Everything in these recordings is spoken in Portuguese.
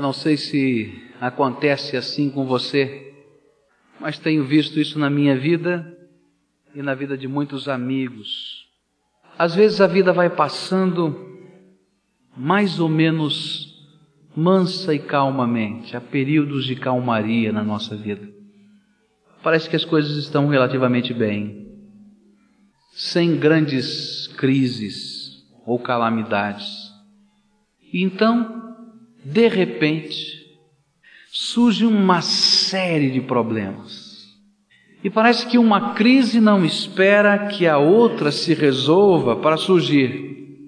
Eu não sei se acontece assim com você, mas tenho visto isso na minha vida e na vida de muitos amigos. Às vezes a vida vai passando mais ou menos mansa e calmamente. Há períodos de calmaria na nossa vida. Parece que as coisas estão relativamente bem, sem grandes crises ou calamidades. E então, de repente, surge uma série de problemas. E parece que uma crise não espera que a outra se resolva para surgir.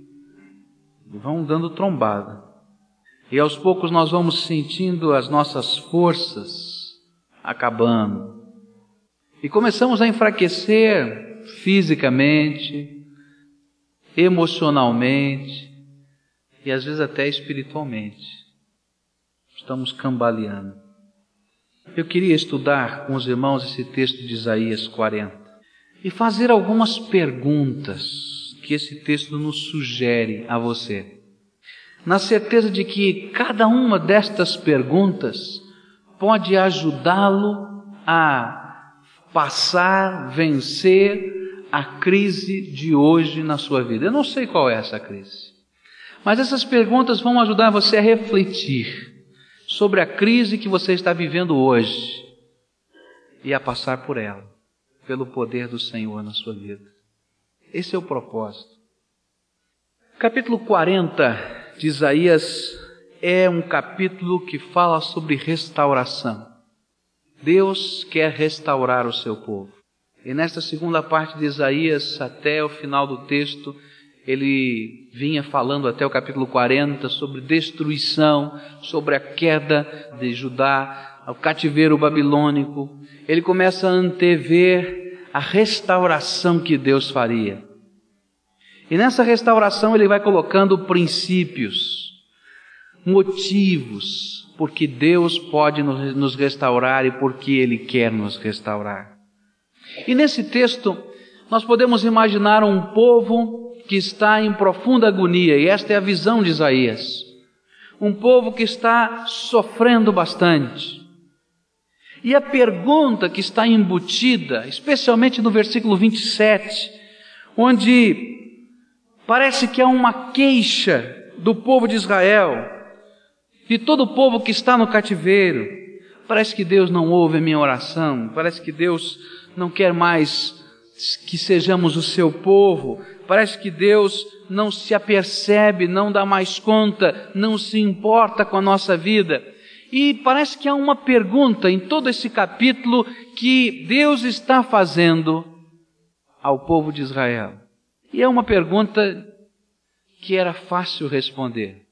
E vão dando trombada. E aos poucos nós vamos sentindo as nossas forças acabando. E começamos a enfraquecer fisicamente, emocionalmente e às vezes até espiritualmente. Estamos cambaleando. Eu queria estudar com os irmãos esse texto de Isaías 40 e fazer algumas perguntas que esse texto nos sugere a você na certeza de que cada uma destas perguntas pode ajudá-lo a passar, vencer a crise de hoje na sua vida. Eu não sei qual é essa crise, mas essas perguntas vão ajudar você a refletir sobre a crise que você está vivendo hoje e a passar por ela, pelo poder do Senhor na sua vida. Esse é o propósito. Capítulo 40 de Isaías é um capítulo que fala sobre restauração. Deus quer restaurar o seu povo. E nesta segunda parte de Isaías, até o final do texto, ele vinha falando até o capítulo 40 sobre destruição, sobre a queda de Judá, o cativeiro babilônico. Ele começa a antever a restauração que Deus faria. E nessa restauração ele vai colocando princípios, motivos, porque Deus pode nos restaurar e porque Ele quer nos restaurar. E nesse texto, nós podemos imaginar um povo que está em profunda agonia, e esta é a visão de Isaías. Um povo que está sofrendo bastante. E a pergunta que está embutida, especialmente no versículo 27, onde Parece que há uma queixa do povo de Israel, de todo o povo que está no cativeiro. Parece que Deus não ouve a minha oração, parece que Deus não quer mais que sejamos o seu povo, parece que Deus não se apercebe, não dá mais conta, não se importa com a nossa vida. E parece que há uma pergunta em todo esse capítulo que Deus está fazendo ao povo de Israel. E é uma pergunta que era fácil responder.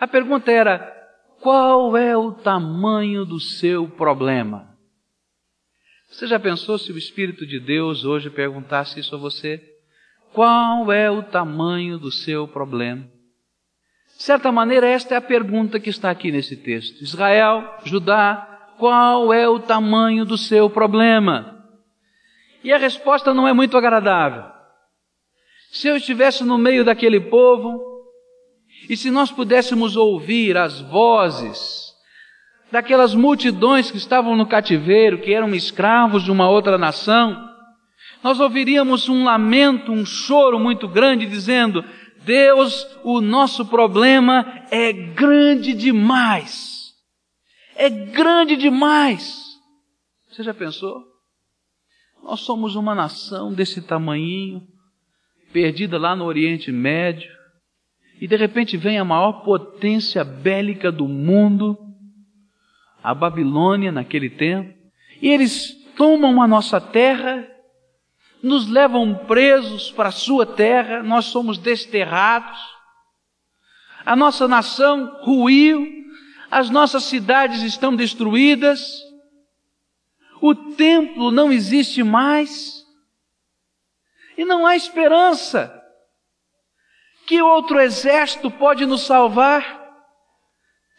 A pergunta era: qual é o tamanho do seu problema? Você já pensou se o Espírito de Deus hoje perguntasse isso a você? Qual é o tamanho do seu problema? De certa maneira, esta é a pergunta que está aqui nesse texto. Israel, Judá, qual é o tamanho do seu problema? E a resposta não é muito agradável. Se eu estivesse no meio daquele povo, e se nós pudéssemos ouvir as vozes daquelas multidões que estavam no cativeiro, que eram escravos de uma outra nação, nós ouviríamos um lamento, um choro muito grande, dizendo: Deus, o nosso problema é grande demais. É grande demais. Você já pensou? Nós somos uma nação desse tamanhinho, perdida lá no Oriente Médio, e de repente vem a maior potência bélica do mundo, a Babilônia naquele tempo, e eles tomam a nossa terra, nos levam presos para a sua terra, nós somos desterrados, a nossa nação ruiu, as nossas cidades estão destruídas, o templo não existe mais, e não há esperança. Que outro exército pode nos salvar?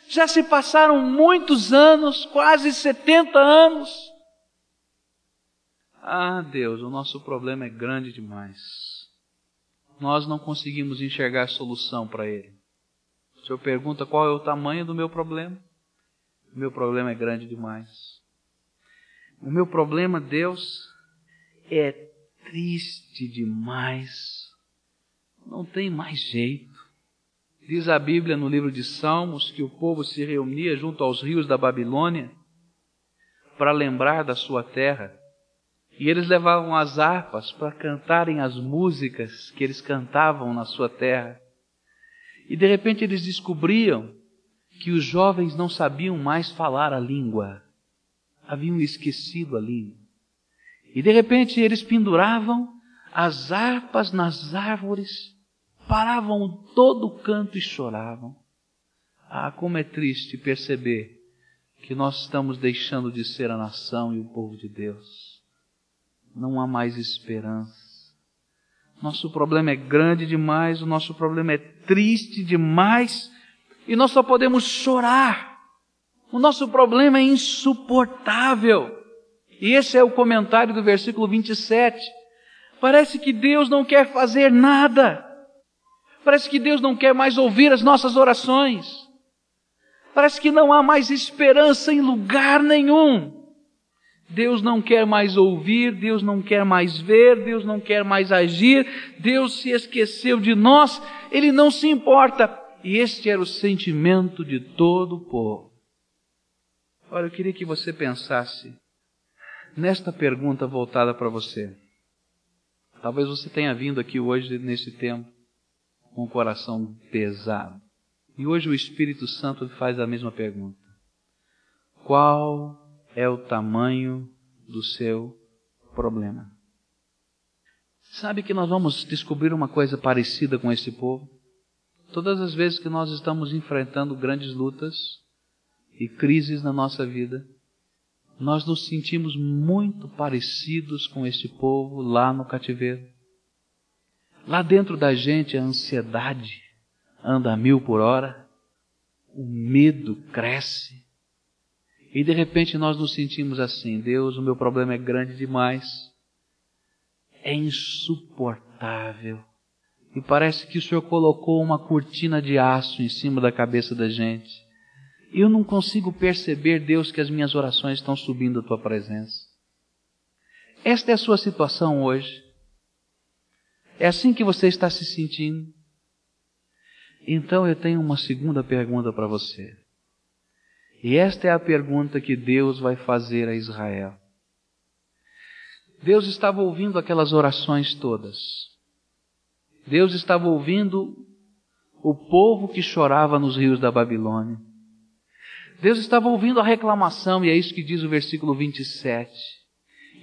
Já se passaram muitos anos, quase 70 anos. Ah, Deus, o nosso problema é grande demais. Nós não conseguimos enxergar solução para ele. O Senhor pergunta qual é o tamanho do meu problema. O meu problema é grande demais. O meu problema, Deus, é triste demais. Não tem mais jeito. Diz a Bíblia no livro de Salmos que o povo se reunia junto aos rios da Babilônia para lembrar da sua terra. E eles levavam as harpas para cantarem as músicas que eles cantavam na sua terra. E de repente eles descobriam que os jovens não sabiam mais falar a língua, haviam esquecido a língua. E de repente eles penduravam as harpas nas árvores, paravam todo o canto e choravam. Ah, como é triste perceber que nós estamos deixando de ser a nação e o povo de Deus. Não há mais esperança. Nosso problema é grande demais, o nosso problema é triste demais e nós só podemos chorar. O nosso problema é insuportável. E esse é o comentário do versículo 27. Parece que Deus não quer fazer nada. Parece que Deus não quer mais ouvir as nossas orações. Parece que não há mais esperança em lugar nenhum. Deus não quer mais ouvir, Deus não quer mais ver, Deus não quer mais agir, Deus se esqueceu de nós, Ele não se importa. E este era o sentimento de todo o povo. Olha, eu queria que você pensasse nesta pergunta voltada para você. Talvez você tenha vindo aqui hoje, nesse tempo, com o coração pesado. E hoje o Espírito Santo faz a mesma pergunta: Qual é o tamanho do seu problema? Sabe que nós vamos descobrir uma coisa parecida com esse povo? Todas as vezes que nós estamos enfrentando grandes lutas e crises na nossa vida, nós nos sentimos muito parecidos com este povo lá no cativeiro. Lá dentro da gente a ansiedade anda a mil por hora, o medo cresce, e de repente nós nos sentimos assim: Deus, o meu problema é grande demais, é insuportável. E parece que o Senhor colocou uma cortina de aço em cima da cabeça da gente. Eu não consigo perceber, Deus, que as minhas orações estão subindo à tua presença. Esta é a sua situação hoje. É assim que você está se sentindo. Então eu tenho uma segunda pergunta para você. E esta é a pergunta que Deus vai fazer a Israel. Deus estava ouvindo aquelas orações todas. Deus estava ouvindo o povo que chorava nos rios da Babilônia. Deus estava ouvindo a reclamação, e é isso que diz o versículo 27.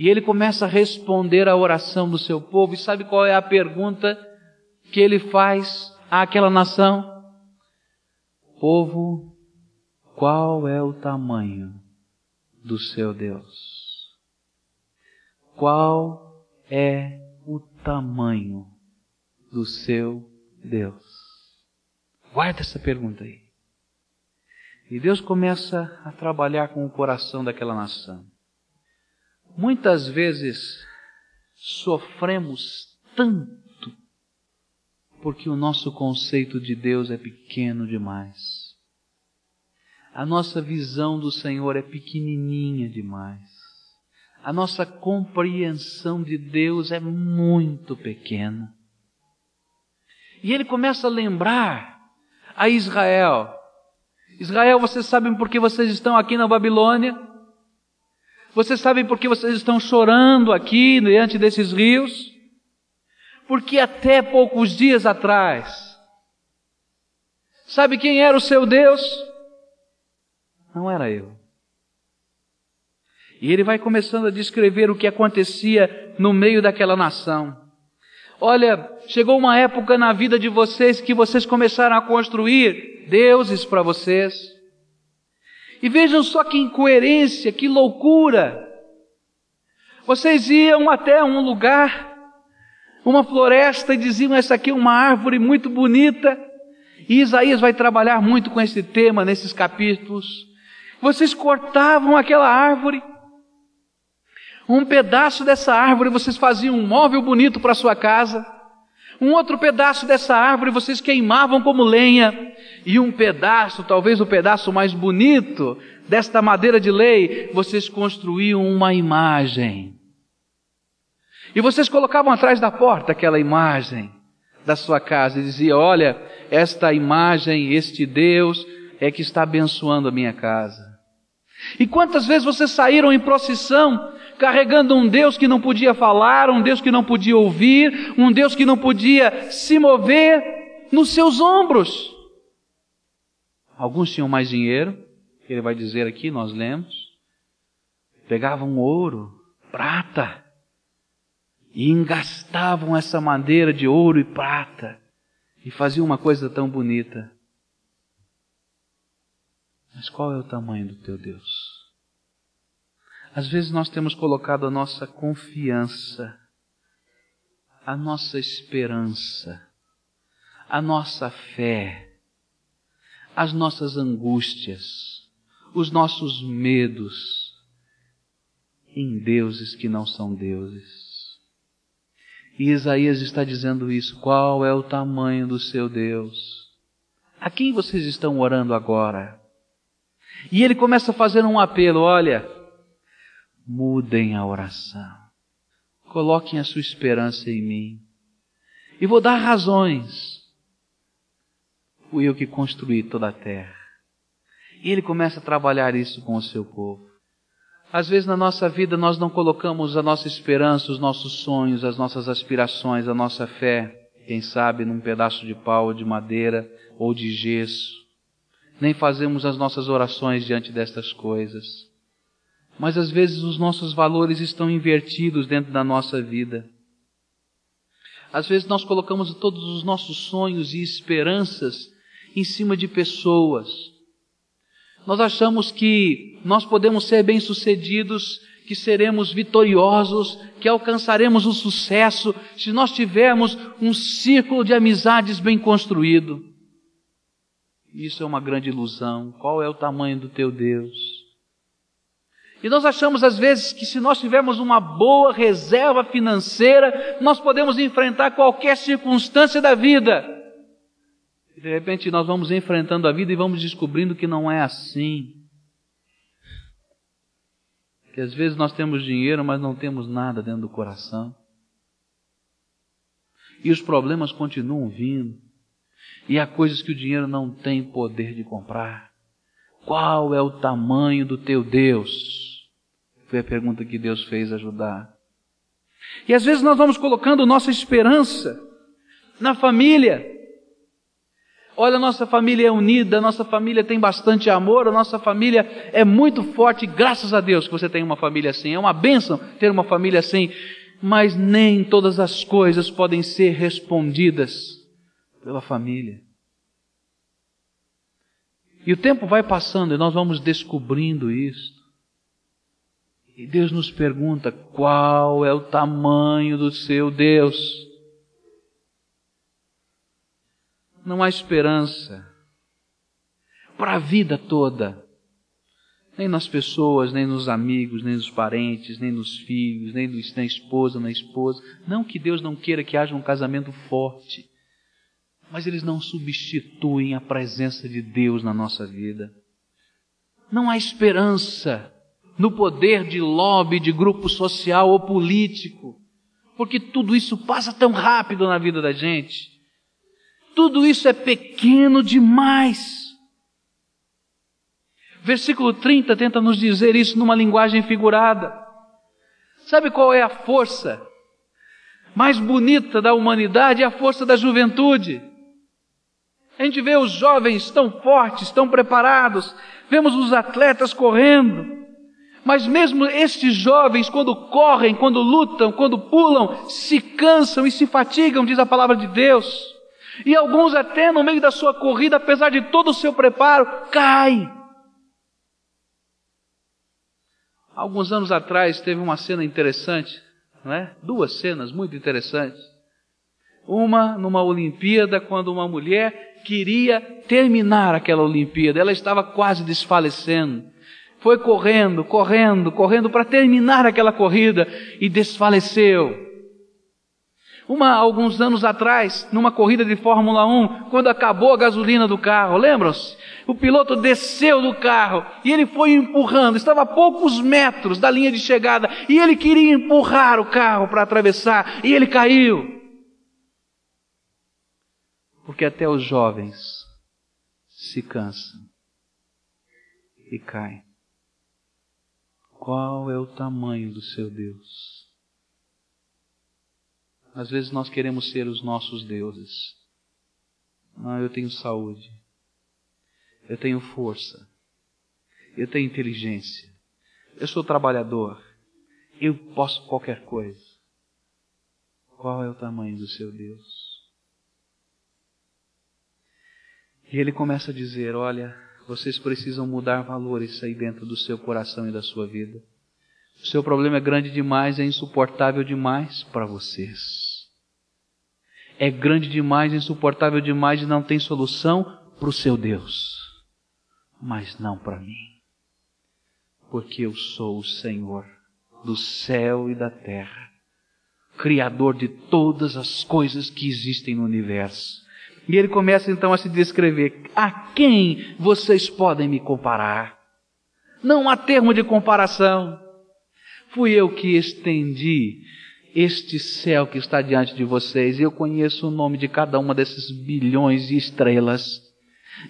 E ele começa a responder à oração do seu povo, e sabe qual é a pergunta que ele faz àquela nação? Povo, qual é o tamanho do seu Deus? Qual é o tamanho do seu Deus? Guarda essa pergunta aí. E Deus começa a trabalhar com o coração daquela nação. Muitas vezes sofremos tanto porque o nosso conceito de Deus é pequeno demais. A nossa visão do Senhor é pequenininha demais. A nossa compreensão de Deus é muito pequena. E ele começa a lembrar a Israel. Israel, vocês sabem por que vocês estão aqui na Babilônia? Vocês sabem por que vocês estão chorando aqui diante desses rios? Porque até poucos dias atrás, sabe quem era o seu Deus? Não era eu. E ele vai começando a descrever o que acontecia no meio daquela nação. Olha, chegou uma época na vida de vocês que vocês começaram a construir deuses para vocês. E vejam só que incoerência, que loucura. Vocês iam até um lugar, uma floresta, e diziam: essa aqui é uma árvore muito bonita. E Isaías vai trabalhar muito com esse tema nesses capítulos. Vocês cortavam aquela árvore, um pedaço dessa árvore vocês faziam um móvel bonito para sua casa. Um outro pedaço dessa árvore vocês queimavam como lenha, e um pedaço, talvez o pedaço mais bonito desta madeira de lei, vocês construíam uma imagem. E vocês colocavam atrás da porta aquela imagem da sua casa e diziam: Olha, esta imagem, este Deus é que está abençoando a minha casa. E quantas vezes vocês saíram em procissão carregando um Deus que não podia falar, um Deus que não podia ouvir, um Deus que não podia se mover nos seus ombros? Alguns tinham mais dinheiro, ele vai dizer aqui, nós lemos, pegavam ouro, prata, e engastavam essa madeira de ouro e prata, e faziam uma coisa tão bonita. Mas qual é o tamanho do teu Deus? Às vezes nós temos colocado a nossa confiança, a nossa esperança, a nossa fé, as nossas angústias, os nossos medos em deuses que não são deuses. E Isaías está dizendo isso. Qual é o tamanho do seu Deus? A quem vocês estão orando agora? E ele começa a fazer um apelo: olha, mudem a oração, coloquem a sua esperança em mim, e vou dar razões. Fui eu que construí toda a terra. E ele começa a trabalhar isso com o seu povo. Às vezes na nossa vida nós não colocamos a nossa esperança, os nossos sonhos, as nossas aspirações, a nossa fé, quem sabe num pedaço de pau, de madeira ou de gesso. Nem fazemos as nossas orações diante destas coisas. Mas às vezes os nossos valores estão invertidos dentro da nossa vida. Às vezes nós colocamos todos os nossos sonhos e esperanças em cima de pessoas, nós achamos que nós podemos ser bem-sucedidos, que seremos vitoriosos, que alcançaremos o sucesso se nós tivermos um círculo de amizades bem construído. Isso é uma grande ilusão. Qual é o tamanho do teu Deus? E nós achamos às vezes que se nós tivermos uma boa reserva financeira, nós podemos enfrentar qualquer circunstância da vida. E de repente nós vamos enfrentando a vida e vamos descobrindo que não é assim. Que às vezes nós temos dinheiro, mas não temos nada dentro do coração. E os problemas continuam vindo. E há coisas que o dinheiro não tem poder de comprar. Qual é o tamanho do teu Deus? Foi a pergunta que Deus fez ajudar. E às vezes nós vamos colocando nossa esperança na família, Olha, nossa família é unida, nossa família tem bastante amor, nossa família é muito forte, graças a Deus que você tem uma família assim. É uma bênção ter uma família assim, mas nem todas as coisas podem ser respondidas pela família. E o tempo vai passando e nós vamos descobrindo isso. E Deus nos pergunta: qual é o tamanho do seu Deus? não há esperança para a vida toda. Nem nas pessoas, nem nos amigos, nem nos parentes, nem nos filhos, nem na esposa, na esposa. Não que Deus não queira que haja um casamento forte, mas eles não substituem a presença de Deus na nossa vida. Não há esperança no poder de lobby, de grupo social ou político, porque tudo isso passa tão rápido na vida da gente. Tudo isso é pequeno demais. Versículo 30 tenta nos dizer isso numa linguagem figurada. Sabe qual é a força mais bonita da humanidade? É a força da juventude. A gente vê os jovens tão fortes, tão preparados, vemos os atletas correndo, mas mesmo estes jovens, quando correm, quando lutam, quando pulam, se cansam e se fatigam, diz a palavra de Deus. E alguns até no meio da sua corrida, apesar de todo o seu preparo, caem. Alguns anos atrás teve uma cena interessante, não é? Duas cenas muito interessantes. Uma numa Olimpíada, quando uma mulher queria terminar aquela Olimpíada, ela estava quase desfalecendo. Foi correndo, correndo, correndo para terminar aquela corrida e desfaleceu. Uma, alguns anos atrás, numa corrida de Fórmula 1, quando acabou a gasolina do carro, lembram-se? O piloto desceu do carro e ele foi empurrando, estava a poucos metros da linha de chegada e ele queria empurrar o carro para atravessar e ele caiu. Porque até os jovens se cansam e caem. Qual é o tamanho do seu Deus? Às vezes nós queremos ser os nossos deuses. Não, eu tenho saúde. Eu tenho força. Eu tenho inteligência. Eu sou trabalhador. Eu posso qualquer coisa. Qual é o tamanho do seu Deus? E ele começa a dizer: Olha, vocês precisam mudar valores aí dentro do seu coração e da sua vida. O seu problema é grande demais, é insuportável demais para vocês. É grande demais, insuportável demais e não tem solução para o seu Deus. Mas não para mim. Porque eu sou o Senhor do céu e da terra, Criador de todas as coisas que existem no universo. E ele começa então a se descrever: a quem vocês podem me comparar? Não há termo de comparação. Fui eu que estendi este céu que está diante de vocês, eu conheço o nome de cada uma desses bilhões de estrelas,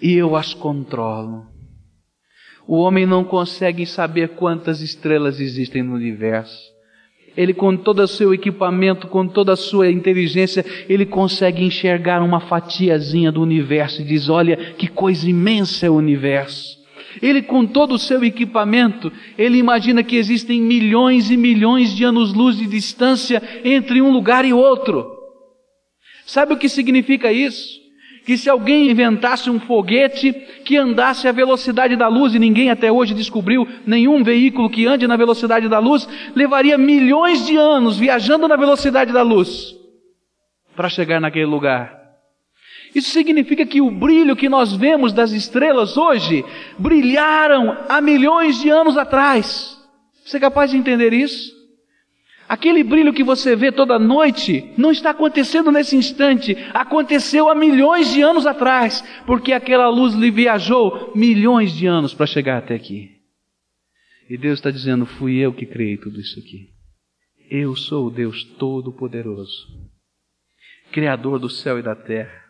e eu as controlo. O homem não consegue saber quantas estrelas existem no universo. Ele, com todo o seu equipamento, com toda a sua inteligência, ele consegue enxergar uma fatiazinha do universo e diz: Olha que coisa imensa é o universo. Ele, com todo o seu equipamento, ele imagina que existem milhões e milhões de anos-luz de distância entre um lugar e outro. Sabe o que significa isso? Que se alguém inventasse um foguete que andasse à velocidade da luz, e ninguém até hoje descobriu nenhum veículo que ande na velocidade da luz, levaria milhões de anos viajando na velocidade da luz para chegar naquele lugar. Isso significa que o brilho que nós vemos das estrelas hoje brilharam há milhões de anos atrás. Você é capaz de entender isso? Aquele brilho que você vê toda noite não está acontecendo nesse instante, aconteceu há milhões de anos atrás, porque aquela luz lhe viajou milhões de anos para chegar até aqui. E Deus está dizendo: fui eu que criei tudo isso aqui. Eu sou o Deus Todo-Poderoso, Criador do céu e da terra.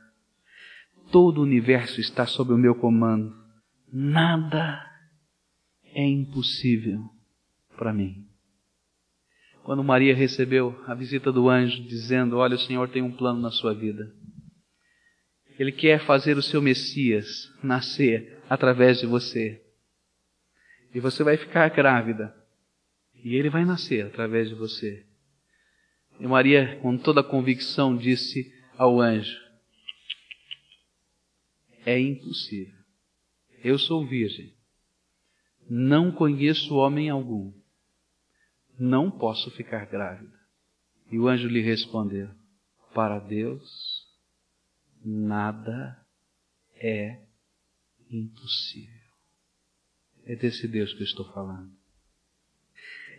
Todo o universo está sob o meu comando. Nada é impossível para mim. Quando Maria recebeu a visita do anjo dizendo: Olha, o Senhor tem um plano na sua vida. Ele quer fazer o seu Messias nascer através de você. E você vai ficar grávida. E ele vai nascer através de você. E Maria, com toda a convicção, disse ao anjo: É impossível. Eu sou virgem. Não conheço homem algum não posso ficar grávida. E o anjo lhe respondeu: Para Deus nada é impossível. É desse Deus que eu estou falando.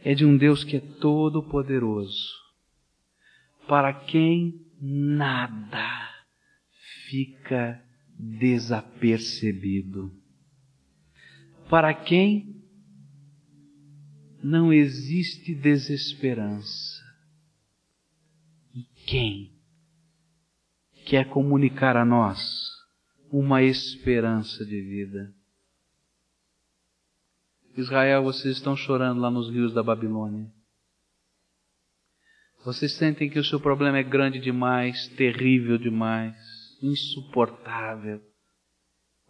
É de um Deus que é todo poderoso, para quem nada fica desapercebido. Para quem não existe desesperança. E quem quer comunicar a nós uma esperança de vida? Israel, vocês estão chorando lá nos rios da Babilônia. Vocês sentem que o seu problema é grande demais, terrível demais, insuportável,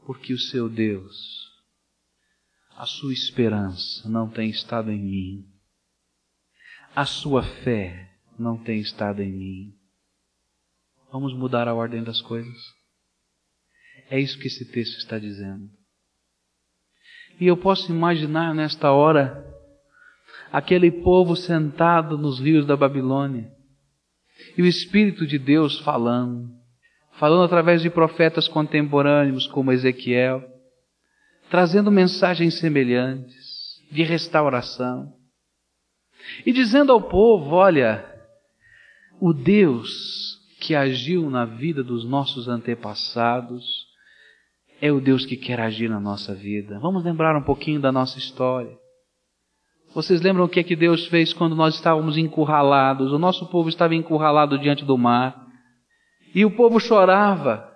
porque o seu Deus a sua esperança não tem estado em mim. A sua fé não tem estado em mim. Vamos mudar a ordem das coisas? É isso que esse texto está dizendo. E eu posso imaginar nesta hora aquele povo sentado nos rios da Babilônia e o Espírito de Deus falando, falando através de profetas contemporâneos como Ezequiel, trazendo mensagens semelhantes de restauração e dizendo ao povo: olha, O Deus que agiu na vida dos nossos antepassados é o Deus que quer agir na nossa vida. Vamos lembrar um pouquinho da nossa história. Vocês lembram o que é que Deus fez quando nós estávamos encurralados? O nosso povo estava encurralado diante do mar. E o povo chorava.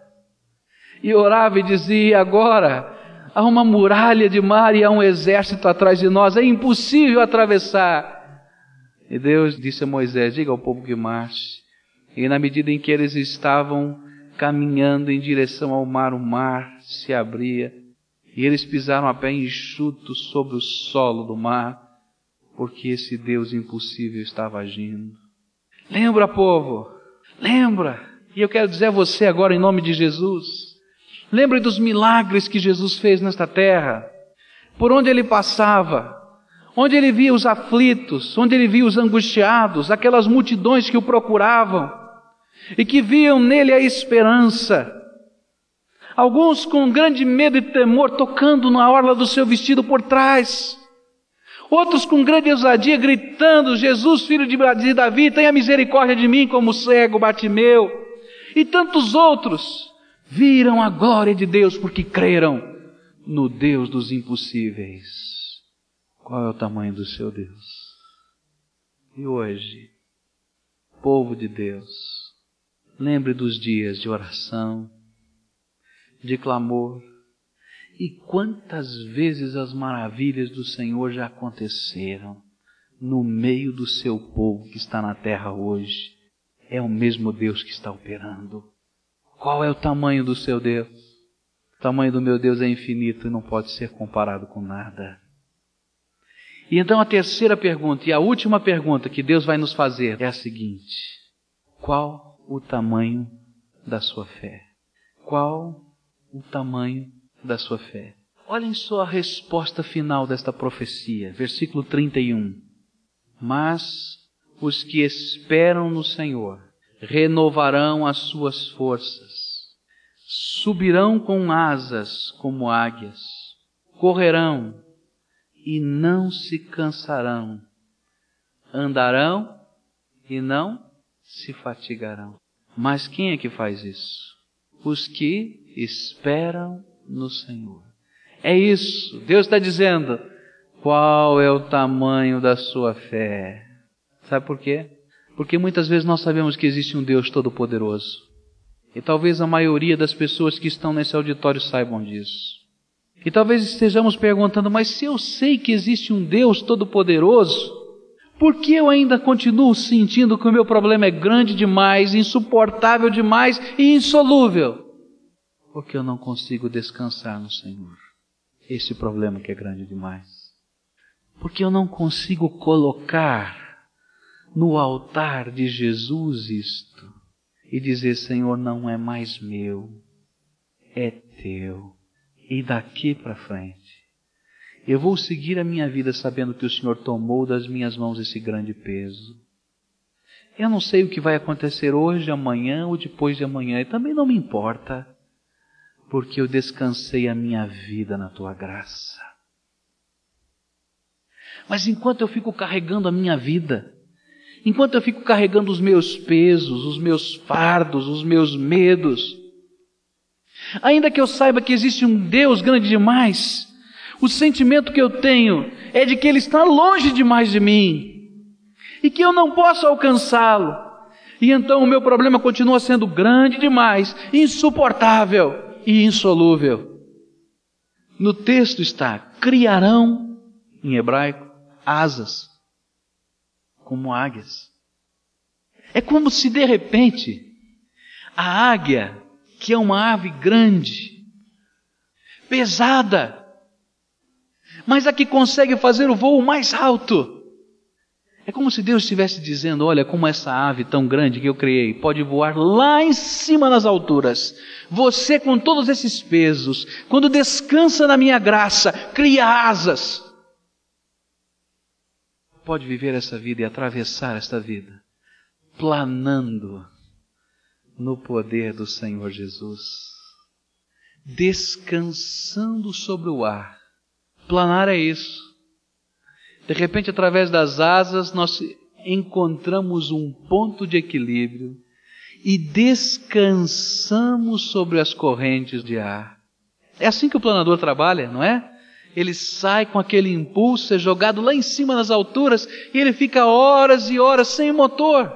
E orava e dizia: agora há uma muralha de mar e há um exército atrás de nós, é impossível atravessar. E Deus disse a Moisés: diga ao povo que marche. E na medida em que eles estavam caminhando em direção ao mar, o mar se abria e eles pisaram a pé enxuto sobre o solo do mar, porque esse Deus impossível estava agindo. Lembra, povo, lembra. E eu quero dizer a você agora, em nome de Jesus, lembre dos milagres que Jesus fez nesta terra, por onde ele passava, onde ele via os aflitos, onde ele via os angustiados, aquelas multidões que o procuravam e que viam nele a esperança. Alguns com grande medo e temor tocando na orla do seu vestido por trás. Outros com grande ousadia gritando: Jesus, filho de Davi, tenha misericórdia de mim, como cego Batimeu. E tantos outros viram a glória de Deus porque creram no Deus dos impossíveis. Qual é o tamanho do seu Deus? E hoje, povo de Deus, Lembre dos dias de oração, de clamor. E quantas vezes as maravilhas do Senhor já aconteceram no meio do seu povo que está na terra hoje. É o mesmo Deus que está operando. Qual é o tamanho do seu Deus? O tamanho do meu Deus é infinito e não pode ser comparado com nada. E então a terceira pergunta e a última pergunta que Deus vai nos fazer é a seguinte: Qual o tamanho da sua fé? Qual o tamanho da sua fé? Olhem só a resposta final desta profecia, versículo 31. Mas os que esperam no Senhor renovarão as suas forças, subirão com asas como águias, correrão e não se cansarão, andarão e não se fatigarão. Mas quem é que faz isso? Os que esperam no Senhor. É isso. Deus está dizendo: qual é o tamanho da sua fé? Sabe por quê? Porque muitas vezes nós sabemos que existe um Deus todo-poderoso. E talvez a maioria das pessoas que estão nesse auditório saibam disso. E talvez estejamos perguntando, mas se eu sei que existe um Deus todo-poderoso, por que eu ainda continuo sentindo que o meu problema é grande demais, insuportável demais e insolúvel? Porque eu não consigo descansar no Senhor. Esse problema que é grande demais. Porque eu não consigo colocar no altar de Jesus isto e dizer: Senhor, não é mais meu, é teu. E daqui para frente eu vou seguir a minha vida sabendo que o Senhor tomou das minhas mãos esse grande peso. Eu não sei o que vai acontecer hoje, amanhã ou depois de amanhã, e também não me importa, porque eu descansei a minha vida na tua graça. Mas enquanto eu fico carregando a minha vida, enquanto eu fico carregando os meus pesos, os meus fardos, os meus medos, ainda que eu saiba que existe um Deus grande demais, o sentimento que eu tenho é de que Ele está longe demais de mim e que eu não posso alcançá-lo. E então o meu problema continua sendo grande demais, insuportável e insolúvel. No texto está: criarão, em hebraico, asas, como águias. É como se de repente a águia, que é uma ave grande, pesada, mas a que consegue fazer o voo mais alto. É como se Deus estivesse dizendo: Olha, como essa ave tão grande que eu criei pode voar lá em cima nas alturas. Você, com todos esses pesos, quando descansa na minha graça, cria asas. Pode viver essa vida e atravessar esta vida, planando no poder do Senhor Jesus, descansando sobre o ar Planar é isso. De repente, através das asas, nós encontramos um ponto de equilíbrio e descansamos sobre as correntes de ar. É assim que o planador trabalha, não é? Ele sai com aquele impulso, é jogado lá em cima nas alturas e ele fica horas e horas sem motor.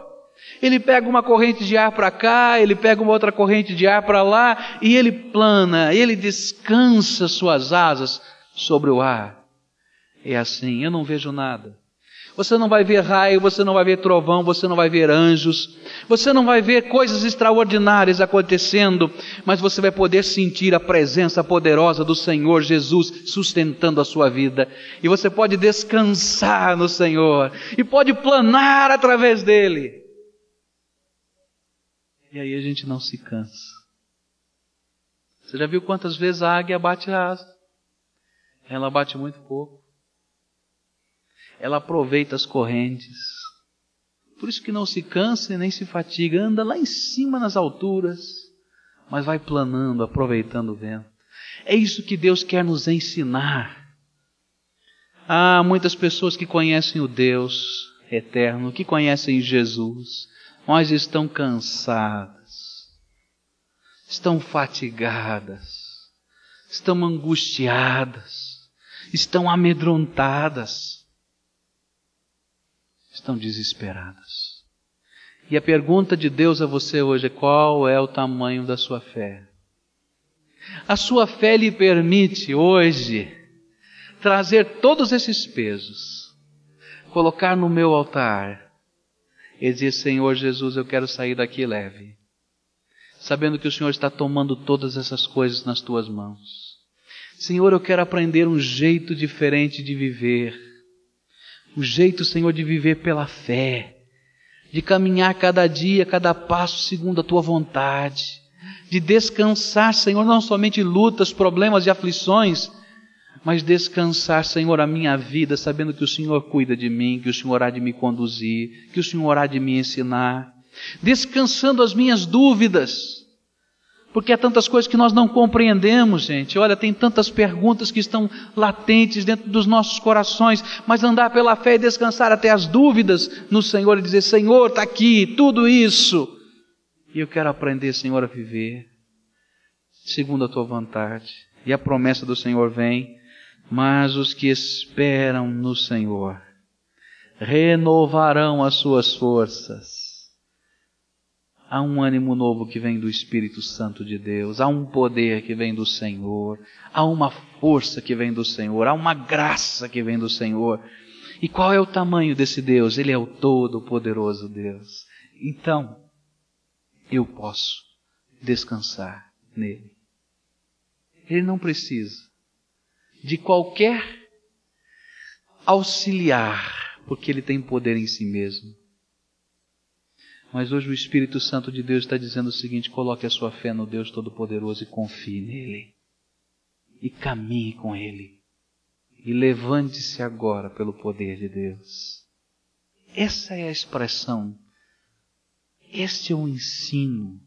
Ele pega uma corrente de ar para cá, ele pega uma outra corrente de ar para lá e ele plana, ele descansa suas asas sobre o ar. É assim, eu não vejo nada. Você não vai ver raio, você não vai ver trovão, você não vai ver anjos, você não vai ver coisas extraordinárias acontecendo, mas você vai poder sentir a presença poderosa do Senhor Jesus sustentando a sua vida. E você pode descansar no Senhor e pode planar através dele. E aí a gente não se cansa. Você já viu quantas vezes a águia bate a asa? Ela bate muito pouco. Ela aproveita as correntes. Por isso que não se cansa nem se fatiga, anda lá em cima nas alturas, mas vai planando, aproveitando o vento. É isso que Deus quer nos ensinar. Há muitas pessoas que conhecem o Deus eterno, que conhecem Jesus, mas estão cansadas, estão fatigadas, estão angustiadas, estão amedrontadas, estão desesperadas. E a pergunta de Deus a você hoje é: qual é o tamanho da sua fé? A sua fé lhe permite hoje trazer todos esses pesos, colocar no meu altar e dizer: Senhor Jesus, eu quero sair daqui leve, sabendo que o Senhor está tomando todas essas coisas nas tuas mãos. Senhor, eu quero aprender um jeito diferente de viver, um jeito, Senhor, de viver pela fé, de caminhar cada dia, cada passo segundo a tua vontade, de descansar, Senhor, não somente lutas, problemas e aflições, mas descansar, Senhor, a minha vida, sabendo que o Senhor cuida de mim, que o Senhor há de me conduzir, que o Senhor há de me ensinar, descansando as minhas dúvidas, porque há tantas coisas que nós não compreendemos, gente. Olha, tem tantas perguntas que estão latentes dentro dos nossos corações, mas andar pela fé e descansar até as dúvidas no Senhor e dizer: Senhor, está aqui, tudo isso. E eu quero aprender, Senhor, a viver segundo a tua vontade. E a promessa do Senhor vem mas os que esperam no Senhor renovarão as suas forças. Há um ânimo novo que vem do Espírito Santo de Deus, há um poder que vem do Senhor, há uma força que vem do Senhor, há uma graça que vem do Senhor. E qual é o tamanho desse Deus? Ele é o Todo-Poderoso Deus. Então, eu posso descansar nele. Ele não precisa de qualquer auxiliar, porque ele tem poder em si mesmo. Mas hoje o Espírito Santo de Deus está dizendo o seguinte: coloque a sua fé no Deus Todo-Poderoso e confie nele. E caminhe com ele. E levante-se agora pelo poder de Deus. Essa é a expressão. Este é o ensino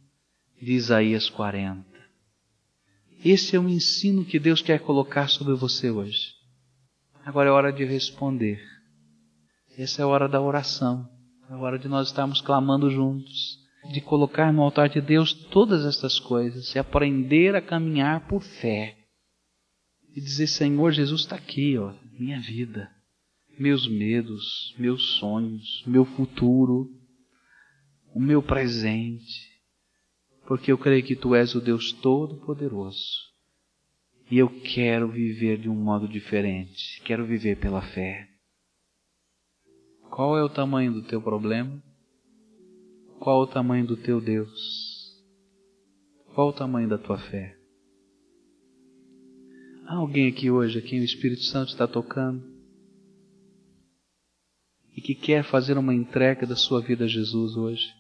de Isaías 40. Esse é o ensino que Deus quer colocar sobre você hoje. Agora é hora de responder. Essa é a hora da oração. É hora de nós estarmos clamando juntos, de colocar no altar de Deus todas estas coisas e aprender a caminhar por fé. E dizer: Senhor Jesus está aqui, ó, minha vida, meus medos, meus sonhos, meu futuro, o meu presente porque eu creio que tu és o Deus Todo-Poderoso. E eu quero viver de um modo diferente, quero viver pela fé. Qual é o tamanho do teu problema? Qual o tamanho do teu Deus? Qual o tamanho da tua fé? Há alguém aqui hoje a quem o Espírito Santo está tocando e que quer fazer uma entrega da sua vida a Jesus hoje?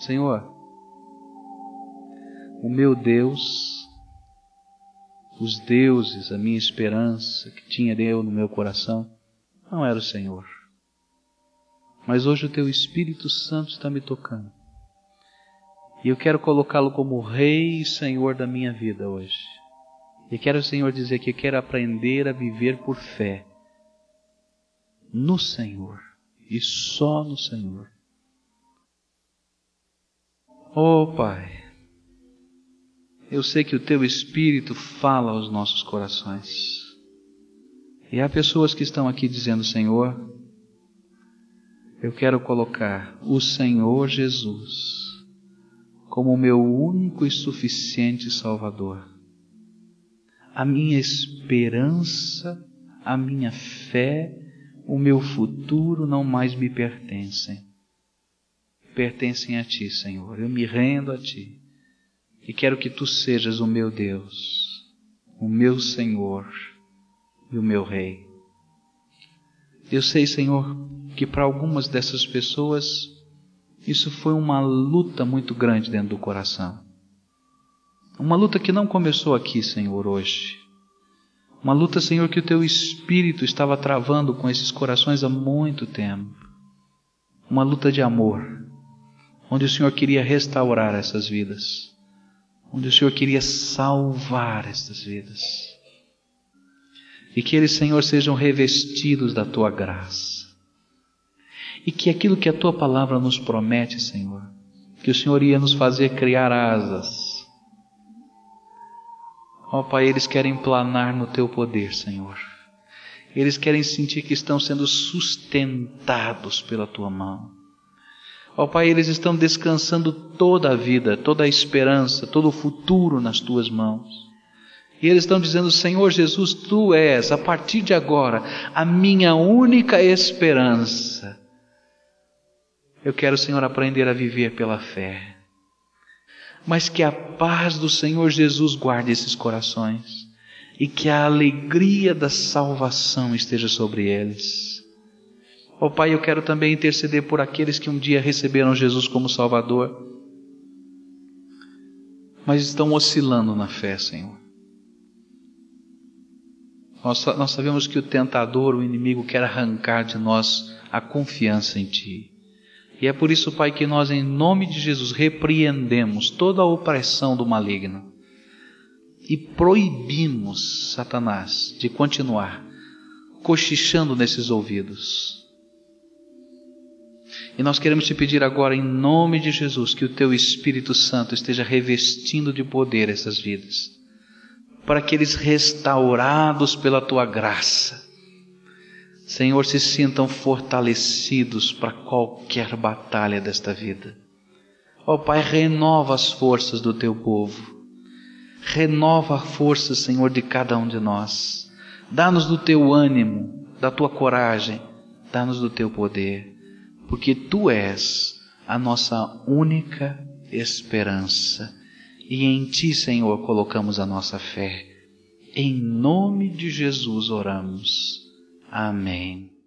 Senhor, o meu Deus, os deuses, a minha esperança que tinha eu no meu coração, não era o Senhor. Mas hoje o teu Espírito Santo está me tocando. E eu quero colocá-lo como Rei e Senhor da minha vida hoje. E quero, Senhor, dizer que eu quero aprender a viver por fé no Senhor e só no Senhor. Oh Pai, eu sei que o Teu Espírito fala aos nossos corações. E há pessoas que estão aqui dizendo: Senhor, eu quero colocar o Senhor Jesus como meu único e suficiente Salvador. A minha esperança, a minha fé, o meu futuro não mais me pertencem. Pertencem a Ti, Senhor. Eu me rendo a Ti e quero que Tu sejas o meu Deus, o meu Senhor e o meu Rei. Eu sei, Senhor, que para algumas dessas pessoas isso foi uma luta muito grande dentro do coração. Uma luta que não começou aqui, Senhor, hoje. Uma luta, Senhor, que o teu espírito estava travando com esses corações há muito tempo. Uma luta de amor, onde o Senhor queria restaurar essas vidas, onde o Senhor queria salvar estas vidas. E que eles, Senhor, sejam revestidos da tua graça e que aquilo que a tua palavra nos promete, Senhor, que o Senhor ia nos fazer criar asas. Ó Pai, eles querem planar no teu poder, Senhor. Eles querem sentir que estão sendo sustentados pela tua mão. Ó Pai, eles estão descansando toda a vida, toda a esperança, todo o futuro nas tuas mãos. E eles estão dizendo: Senhor Jesus, tu és, a partir de agora, a minha única esperança. Eu quero, Senhor, aprender a viver pela fé. Mas que a paz do Senhor Jesus guarde esses corações e que a alegria da salvação esteja sobre eles. Ó oh, Pai, eu quero também interceder por aqueles que um dia receberam Jesus como Salvador, mas estão oscilando na fé, Senhor. Nós, nós sabemos que o tentador, o inimigo, quer arrancar de nós a confiança em Ti. E é por isso, Pai, que nós, em nome de Jesus, repreendemos toda a opressão do maligno e proibimos Satanás de continuar cochichando nesses ouvidos. E nós queremos te pedir agora, em nome de Jesus, que o teu Espírito Santo esteja revestindo de poder essas vidas, para que eles, restaurados pela tua graça, Senhor, se sintam fortalecidos para qualquer batalha desta vida. Ó oh, Pai, renova as forças do teu povo. Renova a força, Senhor, de cada um de nós. Dá-nos do teu ânimo, da tua coragem, dá-nos do teu poder, porque tu és a nossa única esperança. E em ti, Senhor, colocamos a nossa fé. Em nome de Jesus oramos. Amém.